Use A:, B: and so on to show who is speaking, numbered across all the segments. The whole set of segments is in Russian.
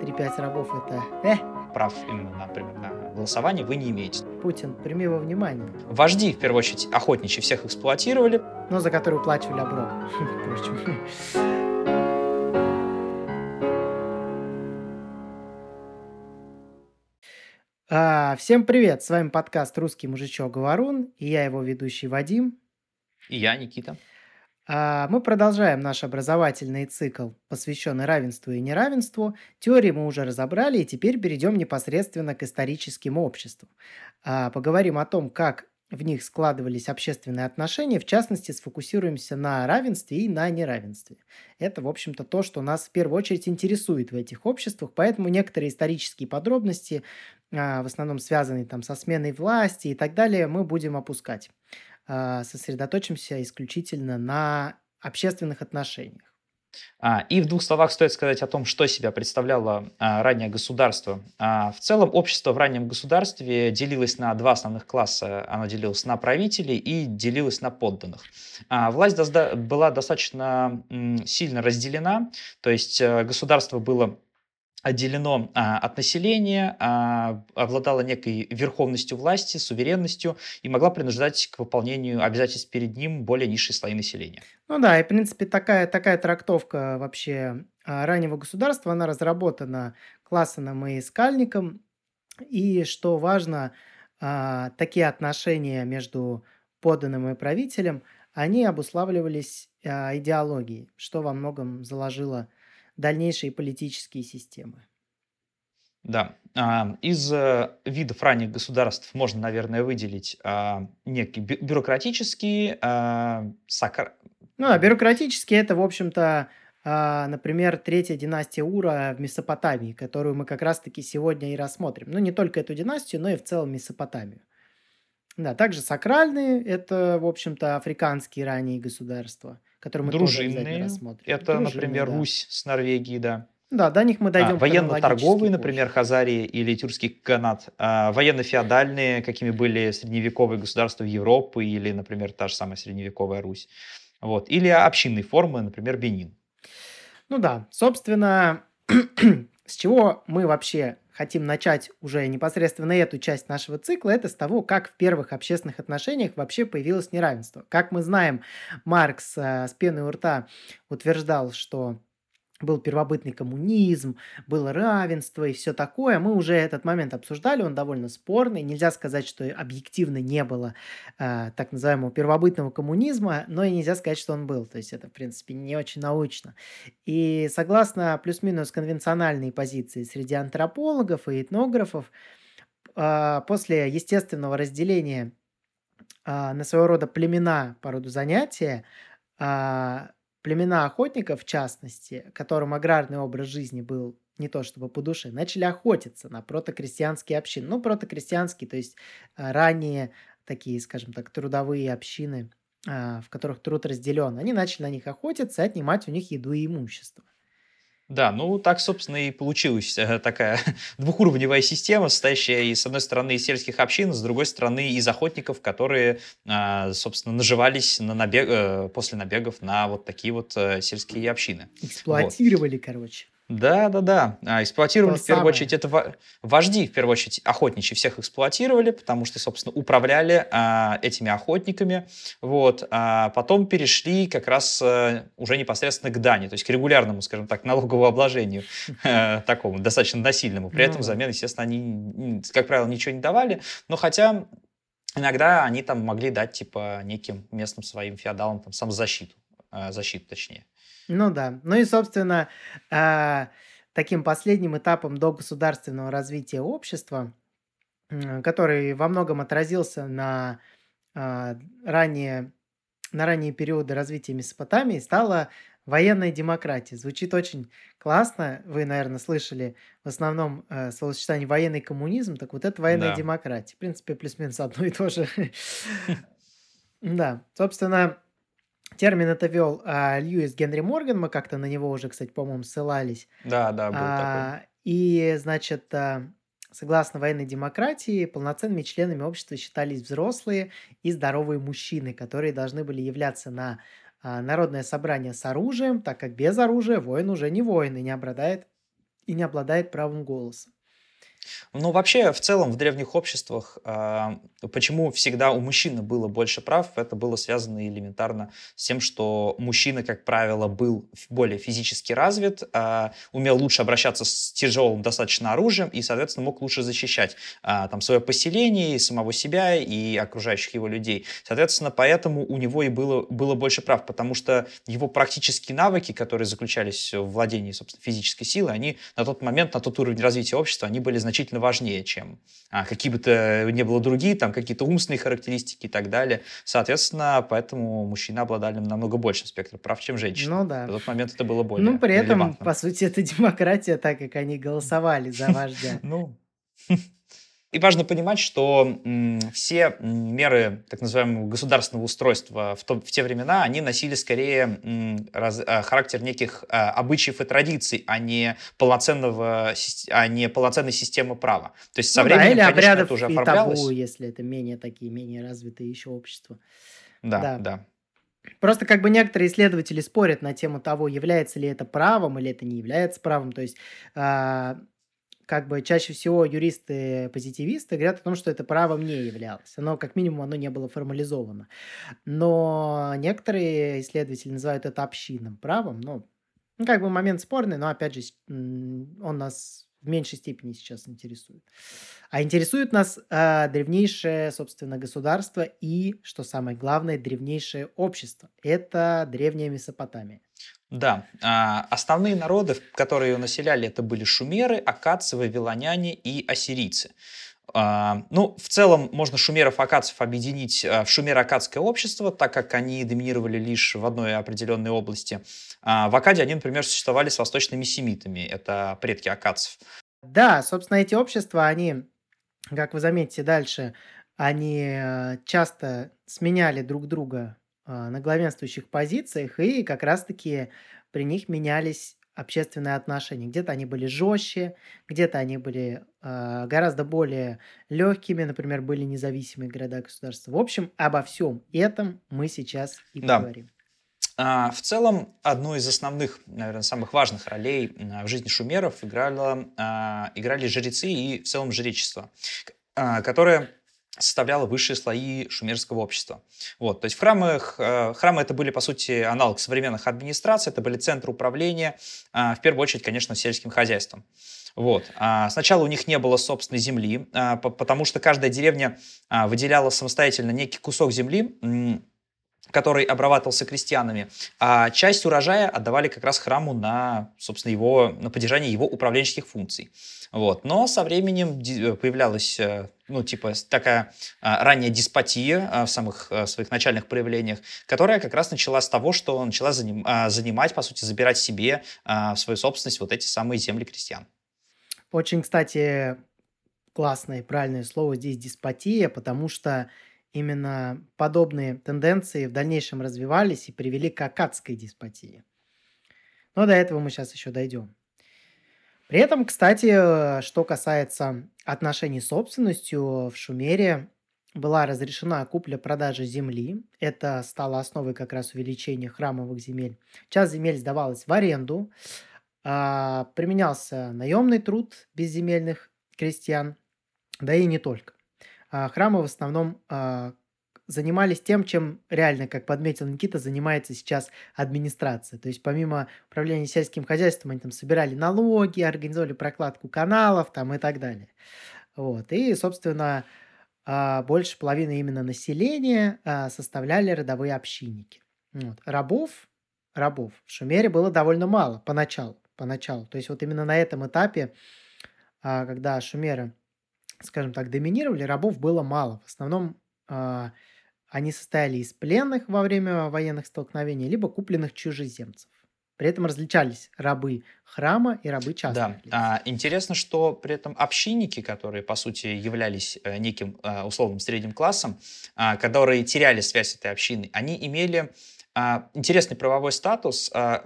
A: 3-5 рабов это... Э,
B: прав именно на, например, на голосование вы не имеете.
A: Путин, прими во внимание.
B: Вожди, в первую очередь, охотничьи всех эксплуатировали.
A: Но за которые уплачивали оброк, впрочем. А, всем привет! С вами подкаст «Русский мужичок Говорун» и я его ведущий Вадим.
B: И я, Никита.
A: А, мы продолжаем наш образовательный цикл, посвященный равенству и неравенству. Теории мы уже разобрали, и теперь перейдем непосредственно к историческим обществам. А, поговорим о том, как в них складывались общественные отношения, в частности, сфокусируемся на равенстве и на неравенстве. Это, в общем-то, то, что нас в первую очередь интересует в этих обществах, поэтому некоторые исторические подробности, а, в основном связанные там со сменой власти и так далее, мы будем опускать. А, сосредоточимся исключительно на общественных отношениях.
B: А, и в двух словах стоит сказать о том, что себя представляло а, раннее государство. В целом общество в раннем государстве делилось на два основных класса. Оно делилось на правителей и делилось на подданных. Власть была достаточно сильно разделена, то есть э, государство было отделено а, от населения, а, обладала некой верховностью власти, суверенностью и могла принуждать к выполнению обязательств перед ним более низшие слои населения.
A: Ну да, и в принципе такая, такая трактовка вообще а, раннего государства, она разработана Классеном и Скальником. И что важно, а, такие отношения между подданным и правителем, они обуславливались а, идеологией, что во многом заложило дальнейшие политические системы.
B: Да, а, из э, видов ранних государств можно, наверное, выделить а, некий бюрократический, а, сакр...
A: Ну, а бюрократический это, в общем-то, например, третья династия Ура в Месопотамии, которую мы как раз-таки сегодня и рассмотрим. Ну, не только эту династию, но и в целом Месопотамию. Да, также сакральные – это, в общем-то, африканские ранние государства – которые мы
B: Дружинные, тоже. Это, Дружины, например, да. Русь с Норвегией, да.
A: Да, до них мы дойдем. А,
B: военно-торговые, например, Хазарии или тюркский канат. А, военно-феодальные, какими были средневековые государства Европы или, например, та же самая средневековая Русь. Вот. Или общинные формы, например, Бенин.
A: Ну да, собственно, с чего мы вообще хотим начать уже непосредственно эту часть нашего цикла, это с того, как в первых общественных отношениях вообще появилось неравенство. Как мы знаем, Маркс э, с пеной у рта утверждал, что был первобытный коммунизм, было равенство и все такое. Мы уже этот момент обсуждали, он довольно спорный. Нельзя сказать, что объективно не было э, так называемого первобытного коммунизма, но и нельзя сказать, что он был. То есть это, в принципе, не очень научно. И согласно плюс-минус конвенциональной позиции среди антропологов и этнографов, э, после естественного разделения э, на своего рода племена по роду занятия, э, Племена охотников, в частности, которым аграрный образ жизни был не то чтобы по душе, начали охотиться на протокрестьянские общины. Ну, протокрестьянские, то есть а, ранее такие, скажем так, трудовые общины, а, в которых труд разделен. Они начали на них охотиться и отнимать у них еду и имущество.
B: Да, ну так, собственно, и получилась э, такая двухуровневая система, состоящая, и, с одной стороны, из сельских общин, с другой стороны, из охотников, которые, а, собственно, наживались на набег, э, после набегов на вот такие вот э, сельские общины.
A: Эксплуатировали, вот. короче.
B: Да, да, да. А, эксплуатировали То в первую самое. очередь это вожди, в первую очередь охотничьи всех эксплуатировали, потому что, собственно, управляли а, этими охотниками. Вот. А потом перешли как раз а, уже непосредственно к дани, то есть к регулярному, скажем так, налоговому обложению а, такому, достаточно насильному. При ну, этом взамен, естественно, они, как правило, ничего не давали. Но хотя иногда они там могли дать, типа, неким местным своим феодалам там самозащиту, а, защиту точнее.
A: Ну да. Ну и, собственно, э, таким последним этапом до государственного развития общества, который во многом отразился на э, ранее на ранние периоды развития Месопотамии, стала военная демократия. Звучит очень классно. Вы, наверное, слышали в основном э, словосочетание военный коммунизм. Так вот это военная да. демократия. В принципе, плюс-минус одно и то же. Да, собственно, Термин это вел а, Льюис Генри Морган, мы как-то на него уже, кстати, по-моему, ссылались.
B: Да, да, был а, такой.
A: И, значит, а, согласно военной демократии, полноценными членами общества считались взрослые и здоровые мужчины, которые должны были являться на а, народное собрание с оружием, так как без оружия воин уже не воин и не обладает и не обладает правом голоса.
B: Ну, вообще, в целом, в древних обществах, э, почему всегда у мужчины было больше прав, это было связано элементарно с тем, что мужчина, как правило, был более физически развит, э, умел лучше обращаться с тяжелым достаточно оружием и, соответственно, мог лучше защищать э, там свое поселение, и самого себя, и окружающих его людей. Соответственно, поэтому у него и было, было больше прав, потому что его практические навыки, которые заключались в владении, собственно, физической силой, они на тот момент, на тот уровень развития общества, они были значительно значительно важнее, чем а, какие бы то ни было другие, там какие-то умственные характеристики и так далее. Соответственно, поэтому мужчины обладали намного большим спектром прав, чем женщины.
A: Ну да.
B: В тот момент это было более
A: Ну, при этом, по сути, это демократия, так как они голосовали за вождя.
B: Ну, и важно понимать, что все меры так называемого государственного устройства в, то, в те времена, они носили скорее раз, а, характер неких а, обычаев и традиций, а не, полноценного, а не полноценной системы права. То есть со
A: ну,
B: временем,
A: да, или
B: конечно,
A: обрядов
B: это уже
A: и
B: оформлялось.
A: табу, если это менее такие, менее развитые еще общества.
B: Да,
A: Да.
B: да.
A: Просто как бы некоторые исследователи спорят на тему того, является ли это правом или это не является правом. То есть а, как бы чаще всего юристы-позитивисты говорят о том, что это правом не являлось. Оно, как минимум, оно не было формализовано. Но некоторые исследователи называют это общинным правом. Ну, ну, как бы момент спорный, но, опять же, он нас в меньшей степени сейчас интересует. А интересует нас а, древнейшее, собственно, государство и, что самое главное, древнейшее общество. Это древняя Месопотамия.
B: Да, а, основные народы, которые ее населяли, это были шумеры, акадцы, вавилоняне и ассирийцы. А, Ну, в целом можно шумеров и акадцев объединить в шумеро-акадское общество, так как они доминировали лишь в одной определенной области. А, В Акаде они, например, существовали с восточными семитами, это предки акадцев.
A: Да, собственно, эти общества, они, как вы заметите дальше, они э, часто сменяли друг друга э, на главенствующих позициях, и как раз-таки при них менялись общественные отношения. Где-то они были жестче, где-то они были э, гораздо более легкими, например, были независимые города-государства. В общем, обо всем этом мы сейчас и
B: Да.
A: поговорим.
B: А, В целом, одну из основных, наверное, самых важных ролей в жизни шумеров играло, а, играли жрецы и в целом жречество, а, которое составляло высшие слои шумерского общества. Вот, то есть в храмах, э, храмы это были, по сути, аналог современных администраций, это были центры управления, в первую очередь, конечно, сельским хозяйством. Вот. Сначала у них не было собственной земли, по- потому что каждая деревня выделяла самостоятельно некий кусок земли, который обрабатывался крестьянами, а часть урожая отдавали как раз храму на, собственно, его, на поддержание его управленческих функций. Вот. Но со временем ди- появлялась, э, ну, типа, такая а, ранняя деспотия а, в самых а, своих начальных проявлениях, которая как раз начала с того, что начала а, занимать, по сути, забирать себе в свою собственность вот эти самые земли крестьян.
A: Очень, кстати, классное и правильное слово здесь деспотия, потому что именно подобные тенденции в дальнейшем развивались и привели к акадской деспотии. Но до этого мы сейчас еще дойдем. При этом, кстати, э, что касается отношений с собственностью, в Шумере была разрешена купля-продажа земли. Это стало основой как раз увеличения храмовых земель. Часть земель сдавалась в аренду, а, применялся наемный труд безземельных крестьян, да и не только. А, Храмы в основном а, занимались тем, чем реально, как подметил Никита, занимается сейчас администрация. То есть помимо управления сельским хозяйством, они там собирали налоги, организовали прокладку каналов там и так далее. Вот. И, собственно, а, больше половины именно населения составляли родовые общинники. Вот. Рабов, рабов в Шумере было довольно мало поначалу. поначалу. То есть вот именно на этом этапе, когда шумеры, скажем так, доминировали, рабов было мало. В основном а, они состояли из пленных во время военных столкновений, либо купленных чужеземцев. При этом различались рабы храма и рабы частных
B: Да,
A: лиц.
B: а, интересно, что при этом общинники, которые, по сути, являлись э, неким э, условным средним классом, а, которые теряли связь с этой общиной, они имели а, интересный правовой статус, а,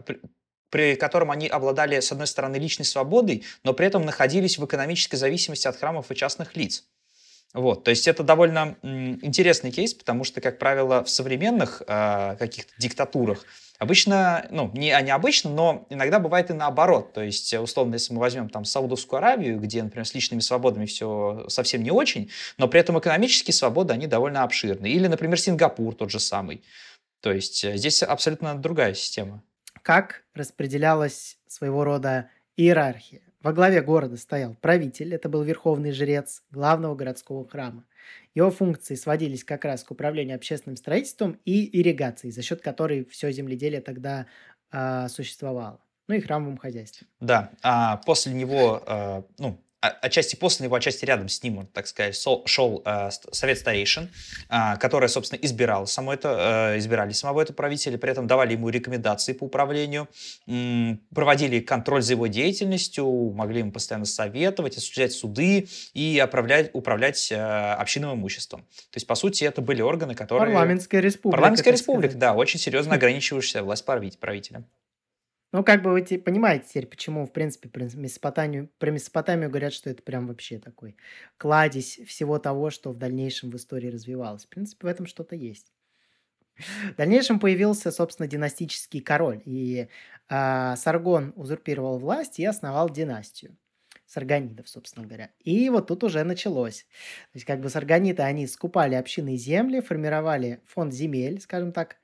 B: при, котором они обладали, с одной стороны, личной свободой, но при этом находились в экономической зависимости от храмов и частных лиц. Вот, то есть это довольно интересный кейс, потому что, как правило, в современных э, каких-то диктатурах обычно, ну, не, не обычно, но иногда бывает и наоборот. То есть, условно, если мы возьмем там Саудовскую Аравию, где, например, с личными свободами все совсем не очень, но при этом экономические свободы, они довольно обширны. Или, например, Сингапур тот же самый. То есть э, здесь абсолютно другая система.
A: Как распределялась своего рода иерархия? Во главе города стоял правитель, это был верховный жрец главного городского храма. Его функции сводились как раз к управлению общественным строительством и ирригацией, за счет которой все земледелие тогда э, существовало. Ну и храмовым хозяйством.
B: Да, а после него, э, ну, отчасти после него, отчасти рядом с ним, так сказать, шел э, совет старейшин, э, который, собственно, избирал само это, э, избирали самого этого правителя, при этом давали ему рекомендации по управлению, э, проводили контроль за его деятельностью, могли ему постоянно советовать, осуществлять суды и управлять, управлять э, общинным имуществом. То есть, по сути, это были органы, которые...
A: Парламентская республика.
B: Парламентская республика, да, очень серьезно ограничивающая власть правителя.
A: Ну, как бы вы понимаете теперь, почему, в принципе, про Месопотамию, про Месопотамию говорят, что это прям вообще такой кладезь всего того, что в дальнейшем в истории развивалось. В принципе, в этом что-то есть. В дальнейшем появился, собственно, династический король, и э, Саргон узурпировал власть и основал династию сарганидов, собственно говоря. И вот тут уже началось. То есть как бы сарганиты, они скупали общины земли, формировали фонд земель, скажем так,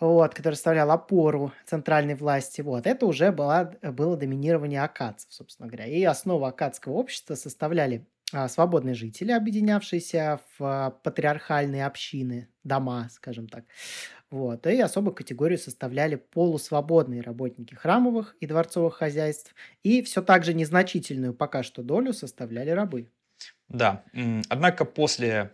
A: вот, который составлял опору центральной власти, вот, это уже было, было доминирование акадцев, собственно говоря. И основу акадского общества составляли а, свободные жители, объединявшиеся в а, патриархальные общины, дома, скажем так. Вот. И особую категорию составляли полусвободные работники храмовых и дворцовых хозяйств, и все так же незначительную пока что долю составляли рабы.
B: Да, однако после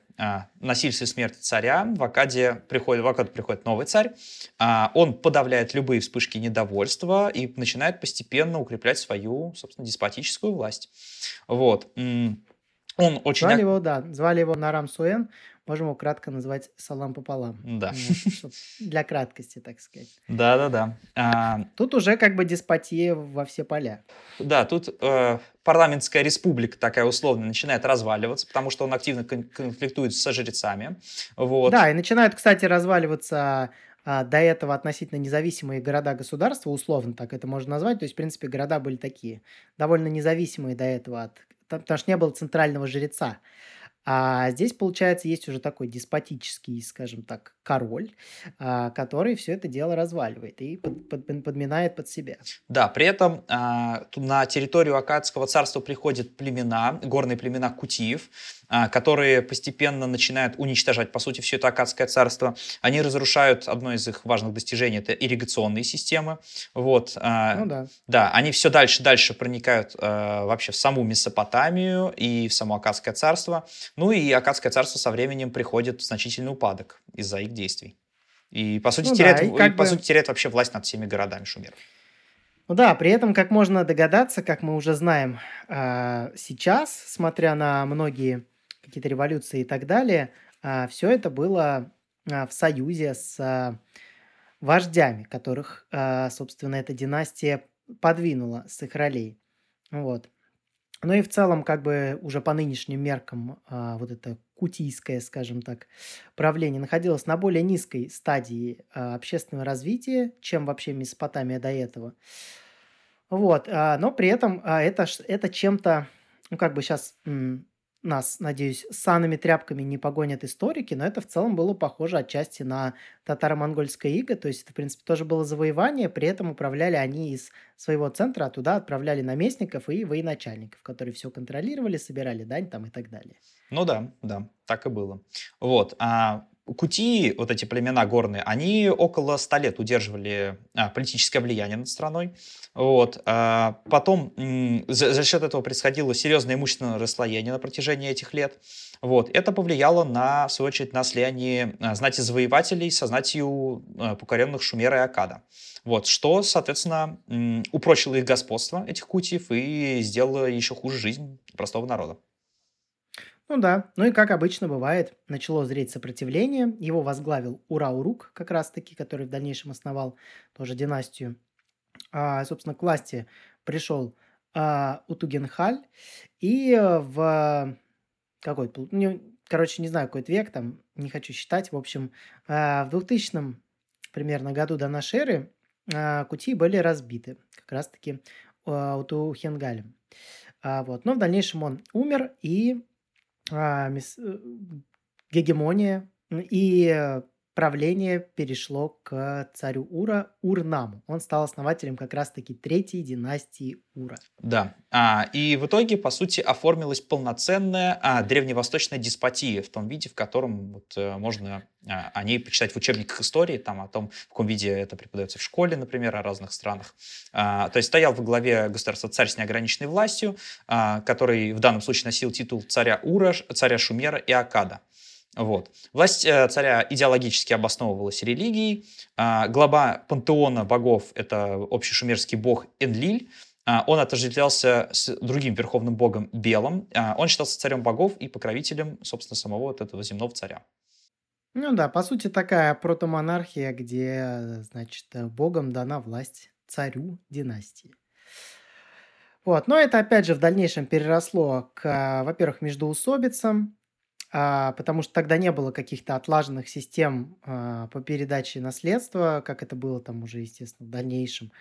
B: насильственной смерти царя в Акаде приходит, в Акаду приходит новый царь, а, он подавляет любые вспышки недовольства и начинает постепенно укреплять свою, собственно, деспотическую власть. Вот.
A: Он очень... Звали его, да, звали его Нарам Суэн, можем его кратко назвать салам пополам.
B: Да.
A: Вот, для краткости, так сказать.
B: Да, да, да. А...
A: Тут уже как бы деспотия во все поля.
B: Да, тут э, парламентская республика такая условная начинает разваливаться, потому что он активно конфликтует со жрецами. Вот.
A: Да, и начинают, кстати, разваливаться а, до этого относительно независимые города-государства, условно так это можно назвать. То есть, в принципе, города были такие, довольно независимые до этого, от, потому что не было центрального жреца. А здесь, получается, есть уже такой деспотический, скажем так, король, а, который все это дело разваливает и под, под, подминает под себя.
B: Да, при этом а, на территорию Акадского царства приходят племена, горные племена Кутиев, которые постепенно начинают уничтожать, по сути, все это Акадское царство. Они разрушают одно из их важных достижений, это ирригационные системы. Вот.
A: А, ну да.
B: Да, они все дальше дальше проникают а, вообще в саму Месопотамию и в само Акадское царство. Ну и Акадское царство со временем приходит в значительный упадок из-за их действий. И, по сути, ну, теряет, да, и, и, бы... по сути, теряет вообще власть над всеми городами шумеров.
A: Ну да, при этом, как можно догадаться, как мы уже знаем сейчас, смотря на многие какие-то революции и так далее, а, все это было а, в союзе с а, вождями, которых, собственно, эта династия подвинула с их ролей. Вот. Ну и в целом, как бы уже по нынешним меркам, вот это кутийское, скажем так, правление находилось на более низкой стадии общественного развития, чем вообще Месопотамия до этого. Вот, но при этом это, это чем-то, ну как бы сейчас нас, надеюсь, санными тряпками не погонят историки, но это в целом было похоже отчасти на татаро-монгольское иго, то есть это, в принципе, тоже было завоевание, при этом управляли они из своего центра, а туда отправляли наместников и военачальников, которые все контролировали, собирали дань там и так далее.
B: Ну да, да, так и было. Вот, а Кутии, вот эти племена горные, они около 100 лет удерживали а, политическое влияние над страной. Вот. А потом за, за счет этого происходило серьезное имущественное расслоение на протяжении этих лет. Вот. Это повлияло, на, в свою очередь, на слияние а, знати завоевателей со знатью покоренных Шумера и Акада. Вот, что, соответственно, упрочило их господство, этих кутиев, и сделало еще хуже жизнь простого народа.
A: Ну да, ну и как обычно бывает, начало зреть сопротивление, его возглавил Ураурук, как раз-таки, который в дальнейшем основал тоже династию. А, собственно, к власти пришел а, Утугенхаль, и в какой то ну, короче, не знаю, какой век, там, не хочу считать. В общем, а, в 2000 примерно году до нашей эры а, Кути были разбиты, как раз-таки а, у Хенгаля. Вот. Но в дальнейшем он умер, и э, гегемония и правление перешло к царю Ура, Урнаму. Он стал основателем как раз-таки третьей династии Ура.
B: Да, а, и в итоге, по сути, оформилась полноценная а, древневосточная деспотия в том виде, в котором вот, а, можно а, о ней почитать в учебниках истории, там, о том, в каком виде это преподается в школе, например, о разных странах. А, то есть стоял во главе государства царь с неограниченной властью, а, который в данном случае носил титул царя Ура, царя Шумера и Акада. Вот. Власть э, царя идеологически обосновывалась религией. А, глава пантеона богов – это общий шумерский бог Энлиль. А, он отождествлялся с другим верховным богом Белым. А, он считался царем богов и покровителем, собственно, самого вот этого земного царя.
A: Ну да, по сути, такая протомонархия, где, значит, богом дана власть царю династии. Вот. Но это, опять же, в дальнейшем переросло к, во-первых, междоусобицам, а, потому что тогда не было каких-то отлаженных систем а, по передаче наследства, как это было там уже, естественно, в дальнейшем.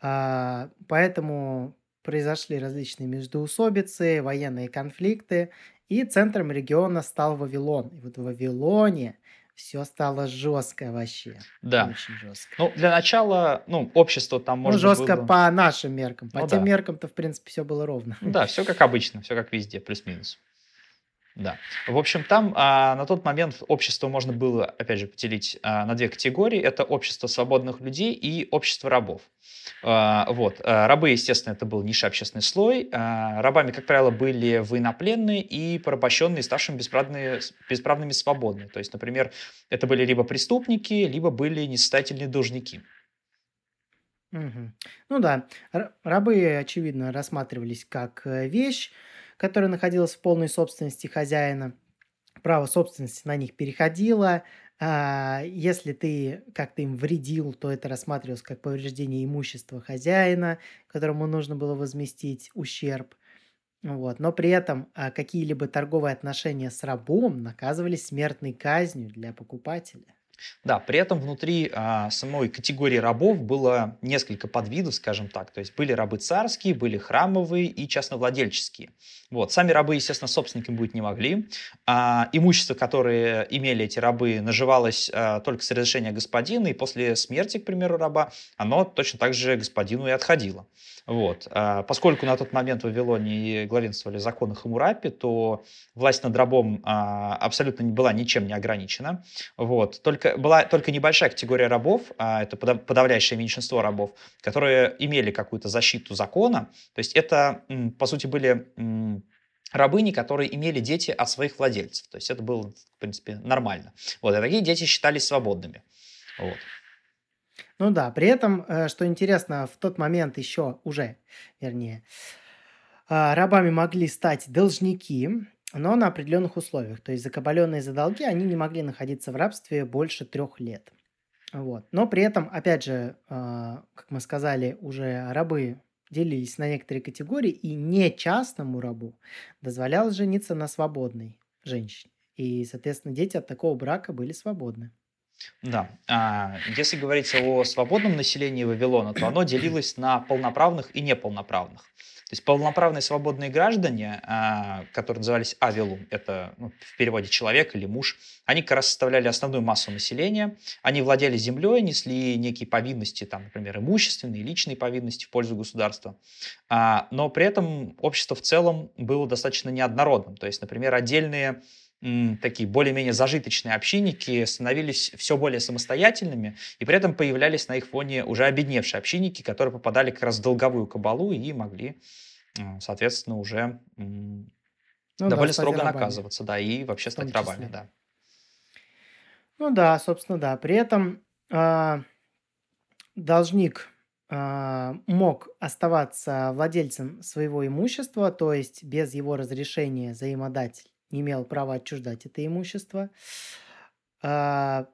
A: А, поэтому произошли различные междоусобицы, военные конфликты, и центром региона стал Вавилон. И вот в Вавилоне все стало жестко вообще.
B: Да. Очень жестко. Ну, для начала, ну, общество там
A: можно Ну, жестко было... по нашим меркам. По ну, тем да. меркам-то, в принципе, все было ровно.
B: Да, все как обычно, все как везде, плюс-минус. Да. В общем, там а, на тот момент общество можно было, опять же, поделить а, на две категории. Это общество свободных людей и общество рабов. А, вот. А, рабы, естественно, это был низший общественный слой. А, рабами, как правило, были военнопленные и порабощенные, ставшими бесправными, бесправными свободными. То есть, например, это были либо преступники, либо были несостоятельные должники.
A: Угу. Ну да, рабы, очевидно, рассматривались как э, вещь, которая находилась в полной собственности хозяина. Право собственности на них переходило. А, если ты как-то им вредил, то это рассматривалось как повреждение имущества хозяина, которому нужно было возместить ущерб. Вот. Но при этом а, какие-либо торговые отношения с рабом наказывались смертной казнью для покупателя.
B: Да, при этом внутри а, самой категории рабов было несколько подвидов, скажем так. То есть были рабы царские, были храмовые и частновладельческие. Вот. Сами рабы, естественно, собственниками быть не могли. А, имущество, которое имели эти рабы, наживалось а, только с разрешения господина, и после смерти, к примеру, раба, оно точно так же господину и отходило. Вот. А, поскольку на тот момент в Вавилоне главенствовали законы Хамурапи, то власть над рабом а, абсолютно не была ничем не ограничена. Вот. Только, была только небольшая категория рабов, а, это подавляющее меньшинство рабов, которые имели какую-то защиту закона. То есть это, по сути, были рабыни, которые имели дети от своих владельцев. То есть это было, в принципе, нормально. Вот. И такие дети считались свободными. Вот.
A: Ну да, при этом, э, что интересно, в тот момент еще уже, вернее, а, рабами могли стать должники, но на определенных условиях. То есть закабаленные за долги, они не могли находиться в рабстве больше трех лет. Вот. Но при этом, опять же, а, как мы сказали, уже рабы делились на некоторые категории, и не частному рабу дозволялось жениться на свободной женщине. И, соответственно, дети от такого брака были свободны.
B: Да. А, если говорить о свободном населении Вавилона, то оно делилось на полноправных и неполноправных. То есть полноправные свободные граждане, а, которые назывались авилум, это ну, в переводе человек или муж, они как раз составляли основную массу населения, они владели землей, несли некие повинности, там, например, имущественные, личные повинности в пользу государства, а, но при этом общество в целом было достаточно неоднородным. То есть, например, отдельные такие более-менее зажиточные общинники становились все более самостоятельными, и при этом появлялись на их фоне уже обедневшие общинники, которые попадали как раз в долговую кабалу и могли, соответственно, уже ну, довольно да, строго рабами. наказываться, да, и вообще стать рабами, да.
A: Ну да, собственно, да. При этом э, должник э, мог оставаться владельцем своего имущества, то есть без его разрешения взаимодатель не имел права отчуждать это имущество. А,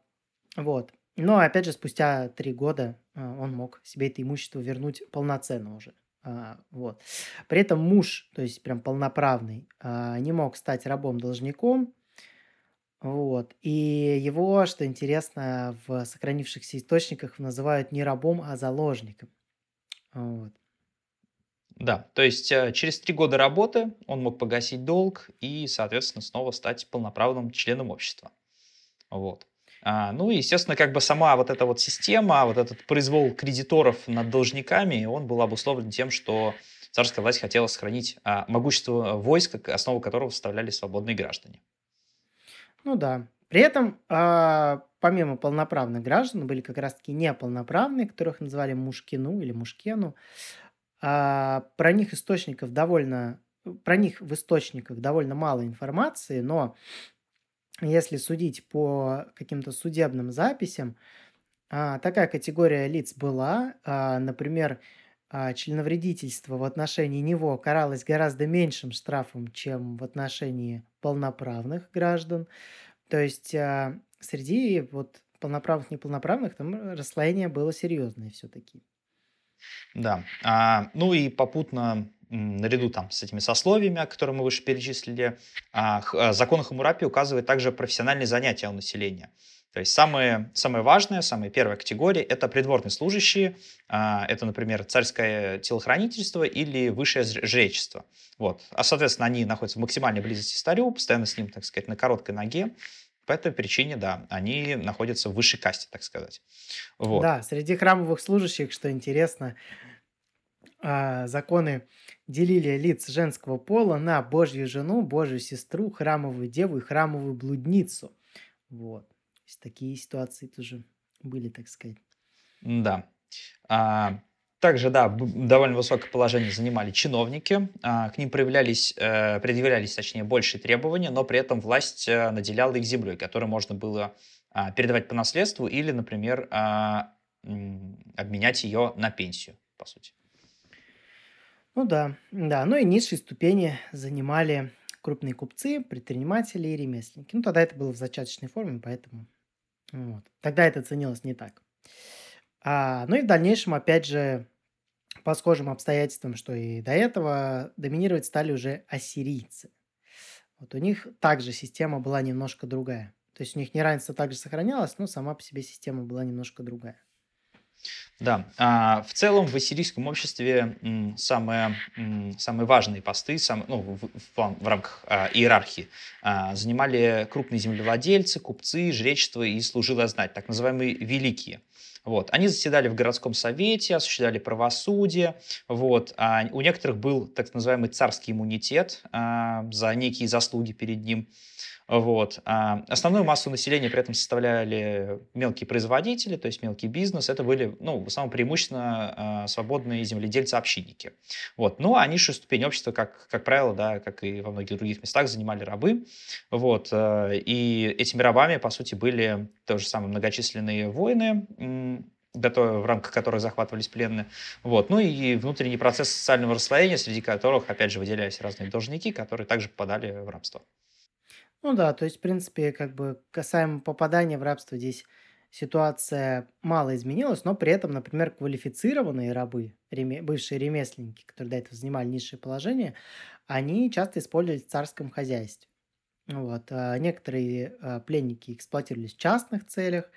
A: вот. Но, опять же, спустя три года а, он мог себе это имущество вернуть полноценно уже А, вот. При этом муж, то есть прям полноправный, не мог стать рабом-должником, вот. И его, что интересно, в сохранившихся источниках называют не рабом, а заложником. Вот.
B: Да, то есть э, через три года работы он мог погасить долг и, соответственно, снова стать полноправным членом общества. Вот. А, ну и, естественно, как бы сама вот эта вот система, вот этот произвол кредиторов над должниками, он был обусловлен тем, что царская власть хотела сохранить а, могущество войск, основу которого составляли свободные граждане.
A: Ну да. При этом, а, помимо полноправных граждан, были как раз-таки неполноправные, которых называли мушкину или мушкену. А, про них источников довольно, про них в источниках довольно мало информации, но если судить по каким-то судебным записям, а, такая категория лиц была. А, например, членовредительство в отношении него каралось гораздо меньшим штрафом, чем в отношении полноправных граждан. То есть среди вот полноправных неполноправных там расслоение было серьезное все-таки.
B: Да. А, ну и попутно наряду там с этими сословиями, которые мы выше перечислили, а, а, закон Хамурапи указывает также профессиональные занятия у населения. То есть самые, самое важное, самая первая категория – это придворные служащие. А, это, например, царское телохранительство или высшее жречество. Вот. А, соответственно, они находятся в максимальной близости к царю, постоянно с ним, так сказать, на короткой ноге. По этой причине, да, они находятся в высшей касте, так сказать.
A: Вот. Да, среди храмовых служащих, что интересно, а, законы делили лиц женского пола на Божью жену, Божью сестру, храмовую деву и храмовую блудницу. Вот. То есть такие ситуации тоже были, так сказать.
B: Да. А, также, да, довольно высокое положение занимали чиновники. А, к ним проявлялись, э, предъявлялись, точнее, большие требования, но при этом власть э, наделяла их землей, которую можно было а, передавать по наследству или, например, а, обменять ее на пенсию, по сути.
A: Ну да, да. Ну и низшие ступени занимали крупные купцы, предприниматели и ремесленники. Ну тогда это было в зачаточной форме, поэтому вот. Тогда это ценилось не так. А, ну и в дальнейшем, опять же, по схожим обстоятельствам, что и до этого, доминировать стали уже ассирийцы. Вот у них также система была немножко другая. То есть у них неравенство также сохранялось, но сама по себе система была немножко другая.
B: Да, а, в целом в ассирийском обществе самые, самые важные посты сам, ну, в, в, в рамках а, иерархии а, занимали крупные землевладельцы, купцы, жречество и служилая знать, так называемые великие. Вот. Они заседали в городском совете, осуществляли правосудие. Вот. А у некоторых был так называемый царский иммунитет а, за некие заслуги перед ним. Вот. А основную массу населения при этом составляли мелкие производители, то есть мелкий бизнес. Это были, ну, в основном преимущественно э, свободные земледельцы-общинники. Вот. Ну, а низшую ступень общества, как, как правило, да, как и во многих других местах, занимали рабы. Вот. Э, и этими рабами, по сути, были тоже самые многочисленные воины, в рамках которых захватывались пленные. Вот. Ну и внутренний процесс социального расслоения, среди которых, опять же, выделялись разные должники, которые также попадали в рабство.
A: Ну да, то есть, в принципе, как бы касаемо попадания в рабство здесь ситуация мало изменилась, но при этом, например, квалифицированные рабы, реме- бывшие ремесленники, которые до этого занимали низшее положение, они часто использовались в царском хозяйстве. Вот. А некоторые а, пленники эксплуатировались в частных целях.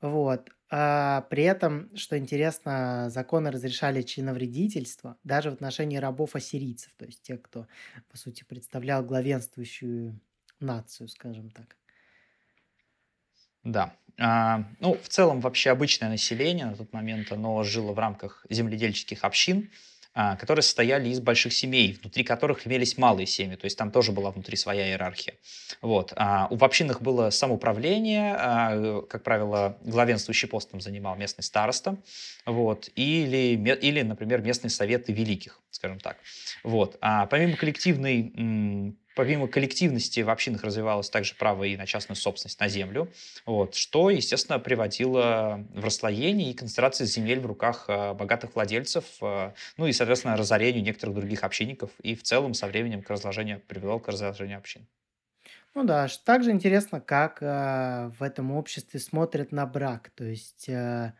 A: Вот. А при этом, что интересно, законы разрешали членовредительство даже в отношении рабов-ассирийцев, то есть тех, кто, по сути, представлял главенствующую нацию, скажем так.
B: Да. А, ну, в целом, вообще обычное население на тот момент, оно жило в рамках земледельческих общин, которые состояли из больших семей, внутри которых имелись малые семьи, то есть там тоже была внутри своя иерархия. Вот. А, в общинах было самоуправление, а, как правило, главенствующий пост там занимал местный староста, вот, или, или, например, местные советы великих, скажем так. Вот. А помимо коллективной Помимо коллективности в общинах развивалось также право и на частную собственность на землю, вот, что, естественно, приводило в расслоение и концентрации земель в руках э, богатых владельцев, э, ну и, соответственно, разорению некоторых других общинников, и в целом со временем к разложению, привело к разложению общин.
A: Ну да, также интересно, как э, в этом обществе смотрят на брак. То есть э,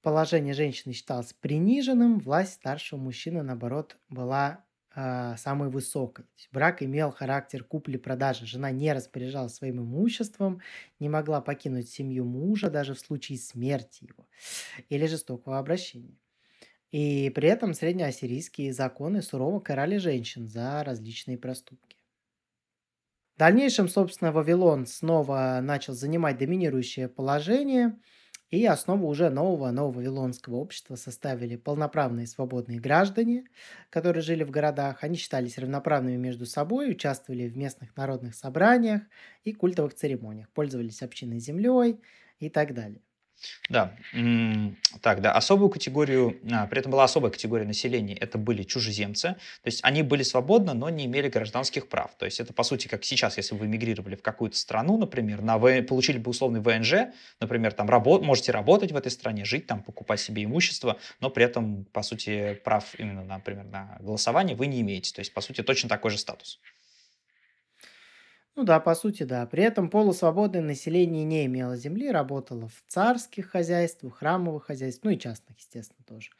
A: положение женщины считалось приниженным, власть старшего мужчины, наоборот, была самой высокой. брак имел характер купли-продажи. Жена не распоряжалась своим имуществом, не могла покинуть семью мужа даже в случае смерти его или жестокого обращения. И при этом среднеассирийские законы сурово карали женщин за различные проступки. В дальнейшем, собственно, Вавилон снова начал занимать доминирующее положение – и основу уже нового нововавилонского общества составили полноправные свободные граждане, которые жили в городах. Они считались равноправными между собой, участвовали в местных народных собраниях и культовых церемониях, пользовались общинной землей и так далее.
B: Да, так, да, особую категорию, а, при этом была особая категория населения, это были чужеземцы, то есть они были свободны, но не имели гражданских прав. То есть это, по сути, как сейчас, если вы эмигрировали в какую-то страну, например, на В... получили бы условный ВНЖ, например, там работ... можете работать в этой стране, жить там, покупать себе имущество, но при этом, по сути, прав именно, например, на голосование вы не имеете. То есть, по сути, точно такой же статус.
A: Ну да, по сути, да. При этом полусвободное население не имело земли, работало в царских хозяйствах, храмовых хозяйствах, ну и частных, естественно, тоже.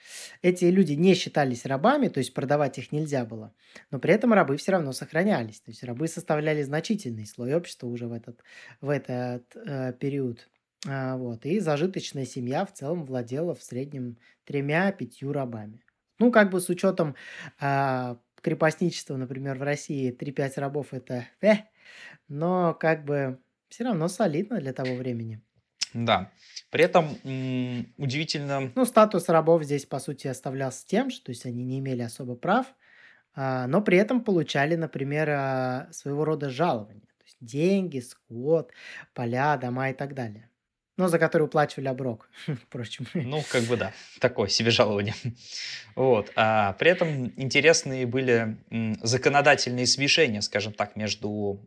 A: Эти люди не считались рабами, то есть продавать их нельзя было, но при этом рабы все равно сохранялись. То есть рабы составляли значительный слой общества уже в этот, в этот э, период. А, вот. И зажиточная семья в целом владела в среднем тремя-пятью рабами. Ну, как бы с учетом э, крепостничества, например, в России 3-5 рабов это э, но как бы все равно солидно для того времени.
B: Да. При этом м, удивительно...
A: Ну, статус рабов здесь, по сути, оставлялся тем, что то есть они не имели особо прав, а, но при этом получали, например, а, своего рода жалования. То есть деньги, скот, поля, дома и так далее но за который уплачивали оброк, впрочем.
B: Ну, как бы да, такое себе жалование. Вот. А при этом интересные были законодательные смешения, скажем так, между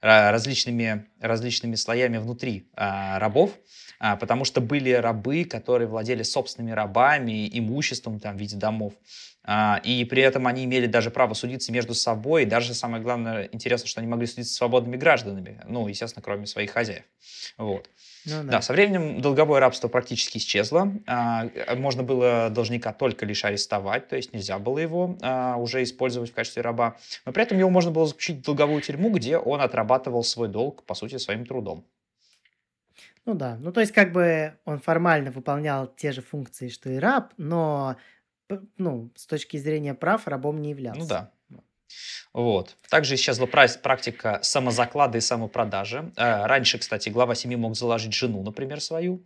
B: различными, различными слоями внутри а, рабов, потому что были рабы, которые владели собственными рабами, имуществом там, в виде домов, а, и при этом они имели даже право судиться между собой, и даже самое главное, интересно, что они могли судиться с свободными гражданами, ну, естественно, кроме своих хозяев. Вот. Ну, да. да, со временем долговое рабство практически исчезло. А, можно было должника только лишь арестовать, то есть нельзя было его а, уже использовать в качестве раба. Но при этом его можно было заключить в долговую тюрьму, где он отрабатывал свой долг, по сути, своим трудом.
A: Ну да, ну то есть как бы он формально выполнял те же функции, что и раб, но ну, с точки зрения прав рабом не являлся.
B: Ну да. Вот. Также исчезла практика самозаклада и самопродажи. Э, раньше, кстати, глава семьи мог заложить жену, например, свою.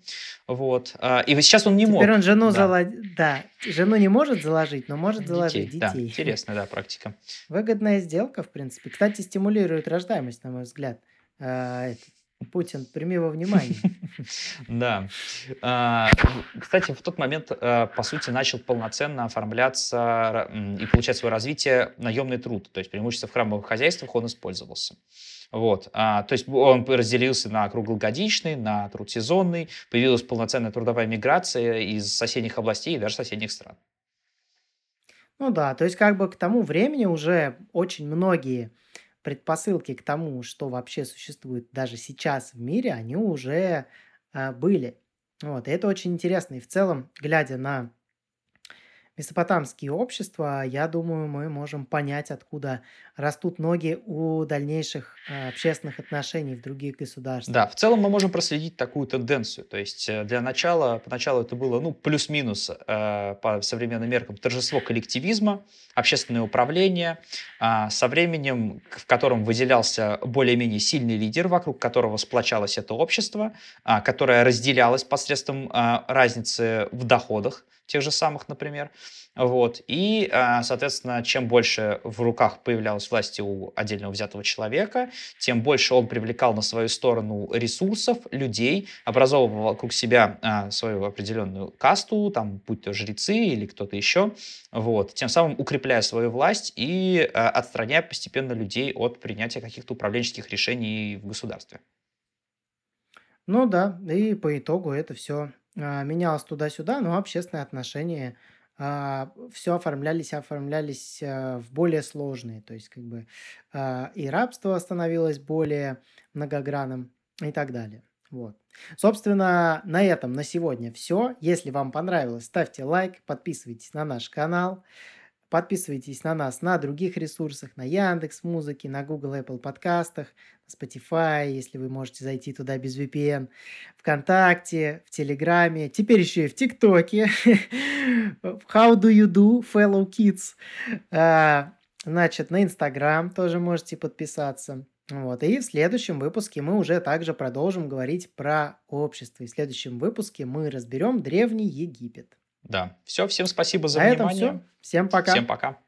B: Вот. Э, и сейчас он не
A: Теперь
B: мог.
A: Теперь он жену да. Залож... да, жену не может заложить, но может детей, заложить детей.
B: Да, интересная, да, практика.
A: Выгодная сделка, в принципе. Кстати, стимулирует рождаемость, на мой взгляд. Э, Путин, прими во внимание.
B: Да. А, кстати, в тот момент, э, по сути, начал полноценно оформляться и получать свое развитие наемный труд. То есть преимущество в храмовых хозяйствах он использовался. Вот. А, то есть он разделился на круглогодичный, на труд сезонный. Появилась полноценная трудовая миграция из соседних областей и даже соседних стран.
A: Ну да, то есть как бы к тому времени уже очень многие предпосылки к тому, что вообще существует даже сейчас в мире, они уже э, были. Вот, и это очень интересно. И в целом, глядя на месопотамские общества, я думаю, мы можем понять, откуда растут ноги у дальнейших э, общественных отношений в других государствах.
B: Да, в целом мы можем проследить такую тенденцию. То есть э, для начала, поначалу это было ну, плюс-минус э, по современным меркам торжество коллективизма, общественное управление, э, со временем, в котором выделялся более-менее сильный лидер, вокруг которого сплочалось это общество, э, которое разделялось посредством э, разницы в доходах тех же самых, например. Вот. И, а, соответственно, чем больше в руках появлялась власти у отдельного взятого человека, тем больше он привлекал на свою сторону ресурсов, людей, образовывал вокруг себя а, свою определенную касту, там, будь то жрецы или кто-то еще, вот. тем самым укрепляя свою власть и а, отстраняя постепенно людей от принятия каких-то управленческих решений в государстве.
A: Ну да, и по итогу это все а, менялось туда-сюда, но общественные отношения а, все оформлялись, оформлялись а, в более сложные. То есть, как бы и рабство становилось более многогранным и так далее. Вот. Собственно, на этом на сегодня все. Если вам понравилось, ставьте лайк, подписывайтесь на наш канал. Подписывайтесь на нас на других ресурсах, на Яндекс Музыке, на Google Apple подкастах, на Spotify, если вы можете зайти туда без VPN, ВКонтакте, в Телеграме, теперь еще и в ТикТоке. How do you do, fellow kids? А, значит, на Инстаграм тоже можете подписаться. Вот. И в следующем выпуске мы уже также продолжим говорить про общество. И в следующем выпуске мы разберем Древний Египет.
B: Да. Все, всем спасибо за На внимание.
A: Этом все. Всем пока.
B: Всем пока.